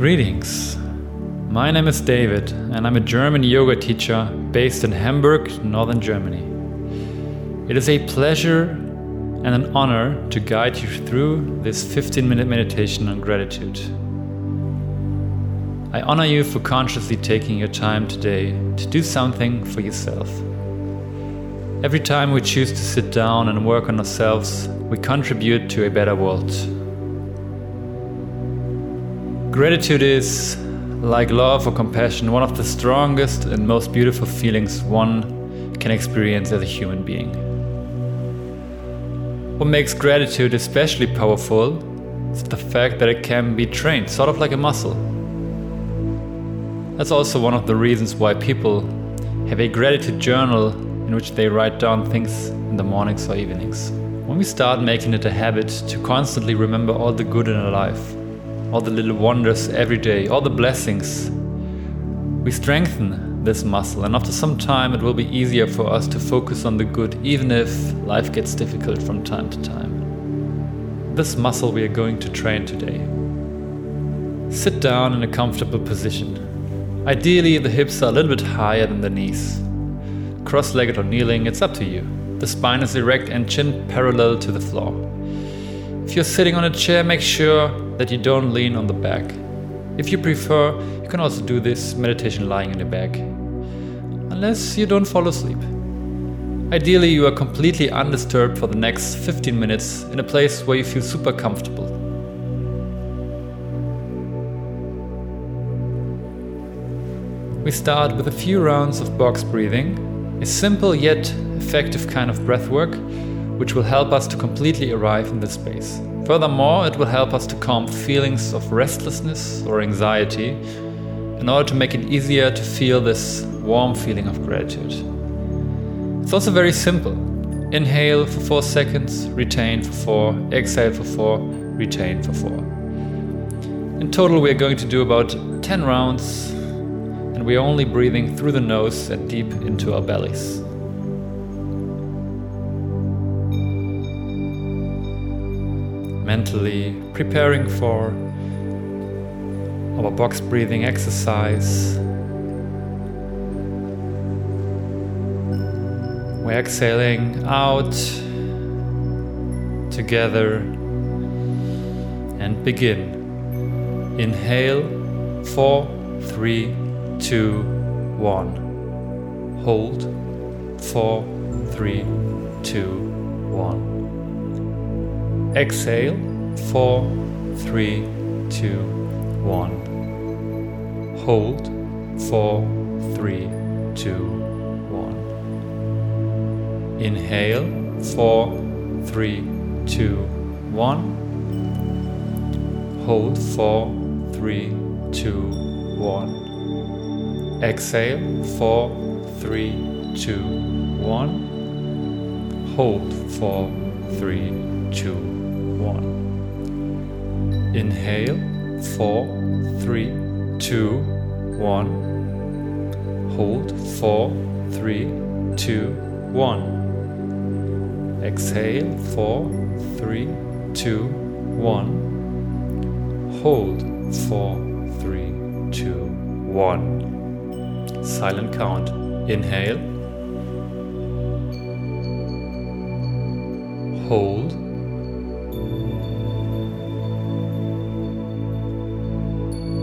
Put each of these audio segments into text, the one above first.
Greetings. My name is David, and I'm a German yoga teacher based in Hamburg, northern Germany. It is a pleasure and an honor to guide you through this 15 minute meditation on gratitude. I honor you for consciously taking your time today to do something for yourself. Every time we choose to sit down and work on ourselves, we contribute to a better world. Gratitude is, like love or compassion, one of the strongest and most beautiful feelings one can experience as a human being. What makes gratitude especially powerful is the fact that it can be trained, sort of like a muscle. That's also one of the reasons why people have a gratitude journal in which they write down things in the mornings or evenings. When we start making it a habit to constantly remember all the good in our life, all the little wonders every day, all the blessings. We strengthen this muscle, and after some time, it will be easier for us to focus on the good, even if life gets difficult from time to time. This muscle we are going to train today. Sit down in a comfortable position. Ideally, the hips are a little bit higher than the knees. Cross legged or kneeling, it's up to you. The spine is erect and chin parallel to the floor. If you're sitting on a chair, make sure that you don't lean on the back. If you prefer, you can also do this meditation lying in a back, unless you don't fall asleep. Ideally, you are completely undisturbed for the next 15 minutes in a place where you feel super comfortable. We start with a few rounds of box breathing, a simple yet effective kind of breath work, which will help us to completely arrive in this space. Furthermore, it will help us to calm feelings of restlessness or anxiety in order to make it easier to feel this warm feeling of gratitude. It's also very simple. Inhale for 4 seconds, retain for 4, exhale for 4, retain for 4. In total, we are going to do about 10 rounds, and we are only breathing through the nose and deep into our bellies. Mentally preparing for our box breathing exercise. We're exhaling out together and begin. Inhale, four, three, two, one. Hold, four, three, two, one. Exhale, four, three, two, one. Hold, four, three, two, one. Inhale, four, three, two, one. Hold, four, three, two, one. Exhale, four, three, two, one. Hold, four, three, two, one. Inhale, four, three, two, one. Hold, four, three, two, one. Exhale, four, three, two, one. Hold, four, three, two, one. Silent count. Inhale. Hold.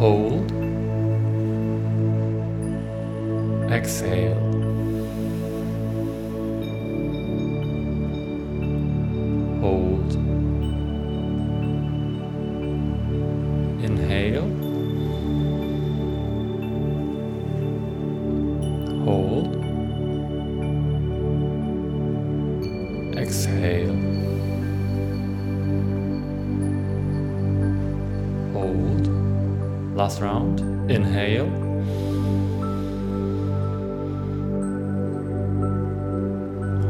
Hold. Exhale. Last round. Inhale.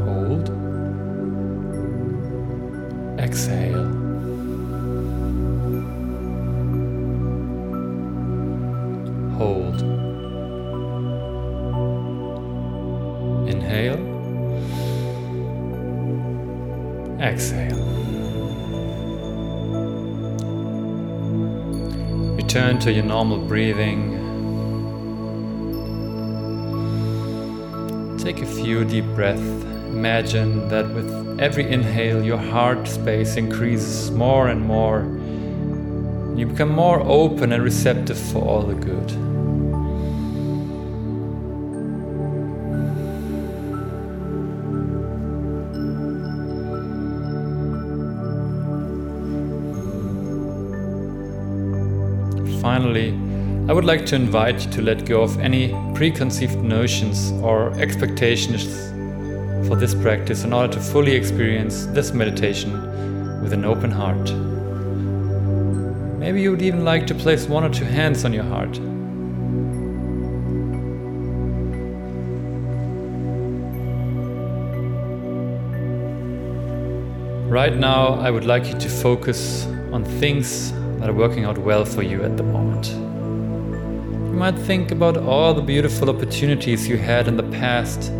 Hold. Exhale. Hold. Inhale. Exhale. Return to your normal breathing. Take a few deep breaths. Imagine that with every inhale, your heart space increases more and more. You become more open and receptive for all the good. Finally, I would like to invite you to let go of any preconceived notions or expectations for this practice in order to fully experience this meditation with an open heart. Maybe you would even like to place one or two hands on your heart. Right now, I would like you to focus on things that are working out well for you at the moment. You might think about all the beautiful opportunities you had in the past,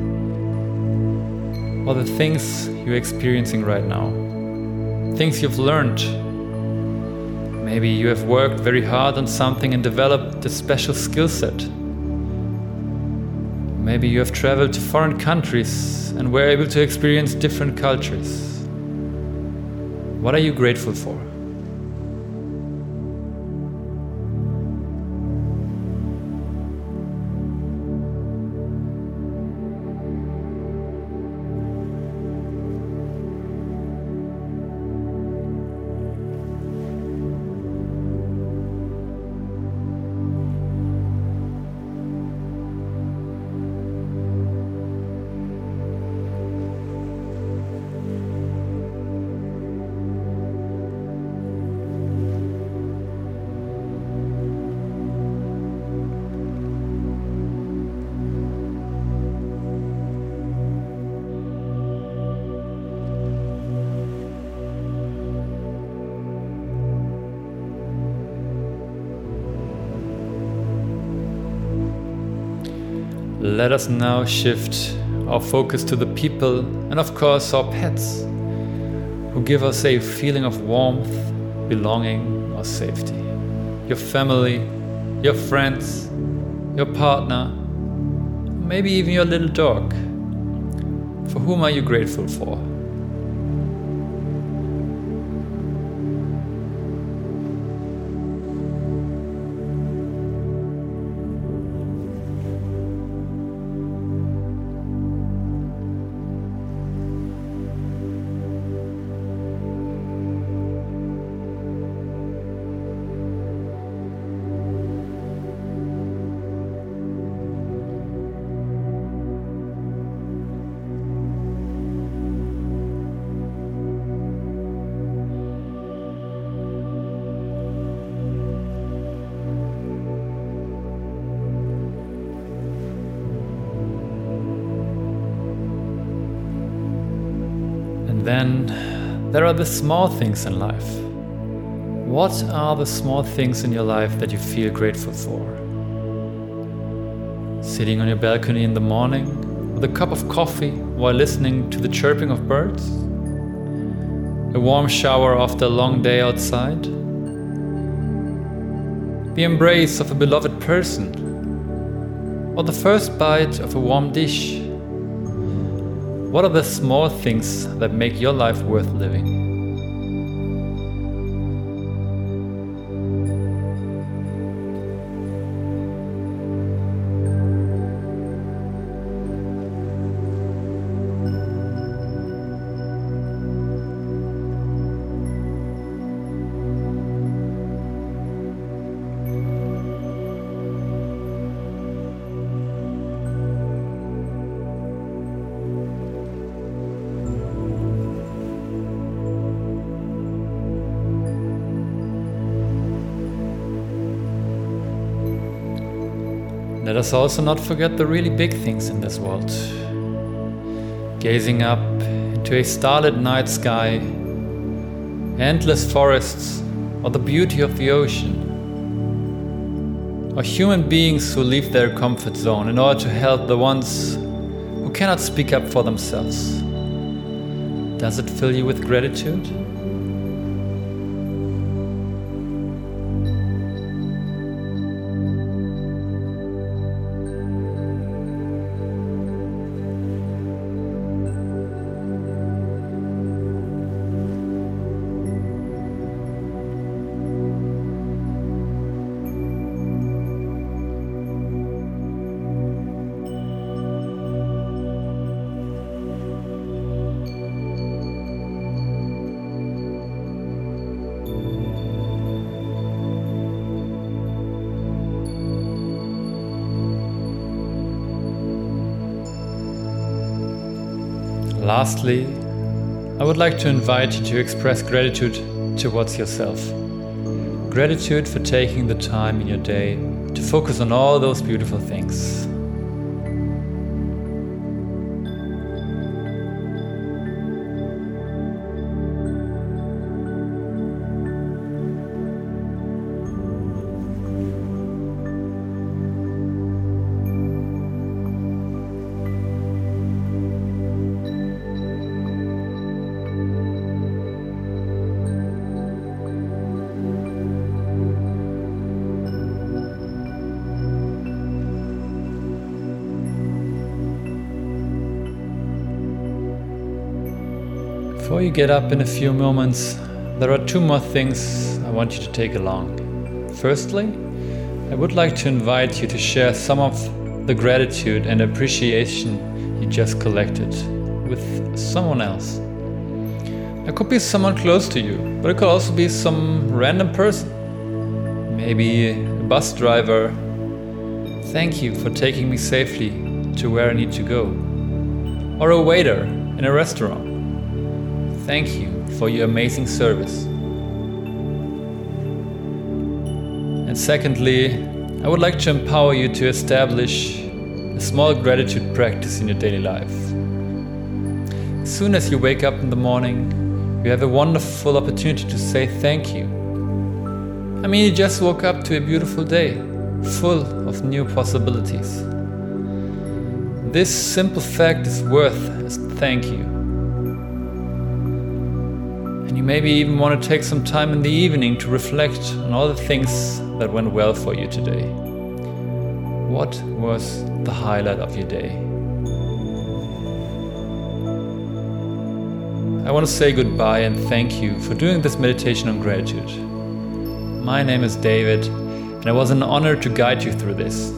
or the things you're experiencing right now, things you've learned. Maybe you have worked very hard on something and developed a special skill set. Maybe you have traveled to foreign countries and were able to experience different cultures. What are you grateful for? Let us now shift our focus to the people and, of course, our pets who give us a feeling of warmth, belonging, or safety. Your family, your friends, your partner, maybe even your little dog. For whom are you grateful for? Then there are the small things in life. What are the small things in your life that you feel grateful for? Sitting on your balcony in the morning with a cup of coffee while listening to the chirping of birds? A warm shower after a long day outside? The embrace of a beloved person? Or the first bite of a warm dish? What are the small things that make your life worth living? Let us also not forget the really big things in this world. Gazing up into a starlit night sky, endless forests, or the beauty of the ocean. Or human beings who leave their comfort zone in order to help the ones who cannot speak up for themselves. Does it fill you with gratitude? Lastly, I would like to invite you to express gratitude towards yourself. Gratitude for taking the time in your day to focus on all those beautiful things. Before you get up in a few moments, there are two more things I want you to take along. Firstly, I would like to invite you to share some of the gratitude and appreciation you just collected with someone else. It could be someone close to you, but it could also be some random person. Maybe a bus driver. Thank you for taking me safely to where I need to go. Or a waiter in a restaurant. Thank you for your amazing service. And secondly, I would like to empower you to establish a small gratitude practice in your daily life. As soon as you wake up in the morning, you have a wonderful opportunity to say thank you. I mean, you just woke up to a beautiful day, full of new possibilities. This simple fact is worth a thank you. And you maybe even want to take some time in the evening to reflect on all the things that went well for you today. What was the highlight of your day? I want to say goodbye and thank you for doing this meditation on gratitude. My name is David, and it was an honor to guide you through this.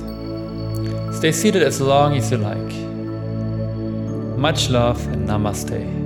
Stay seated as long as you like. Much love and namaste.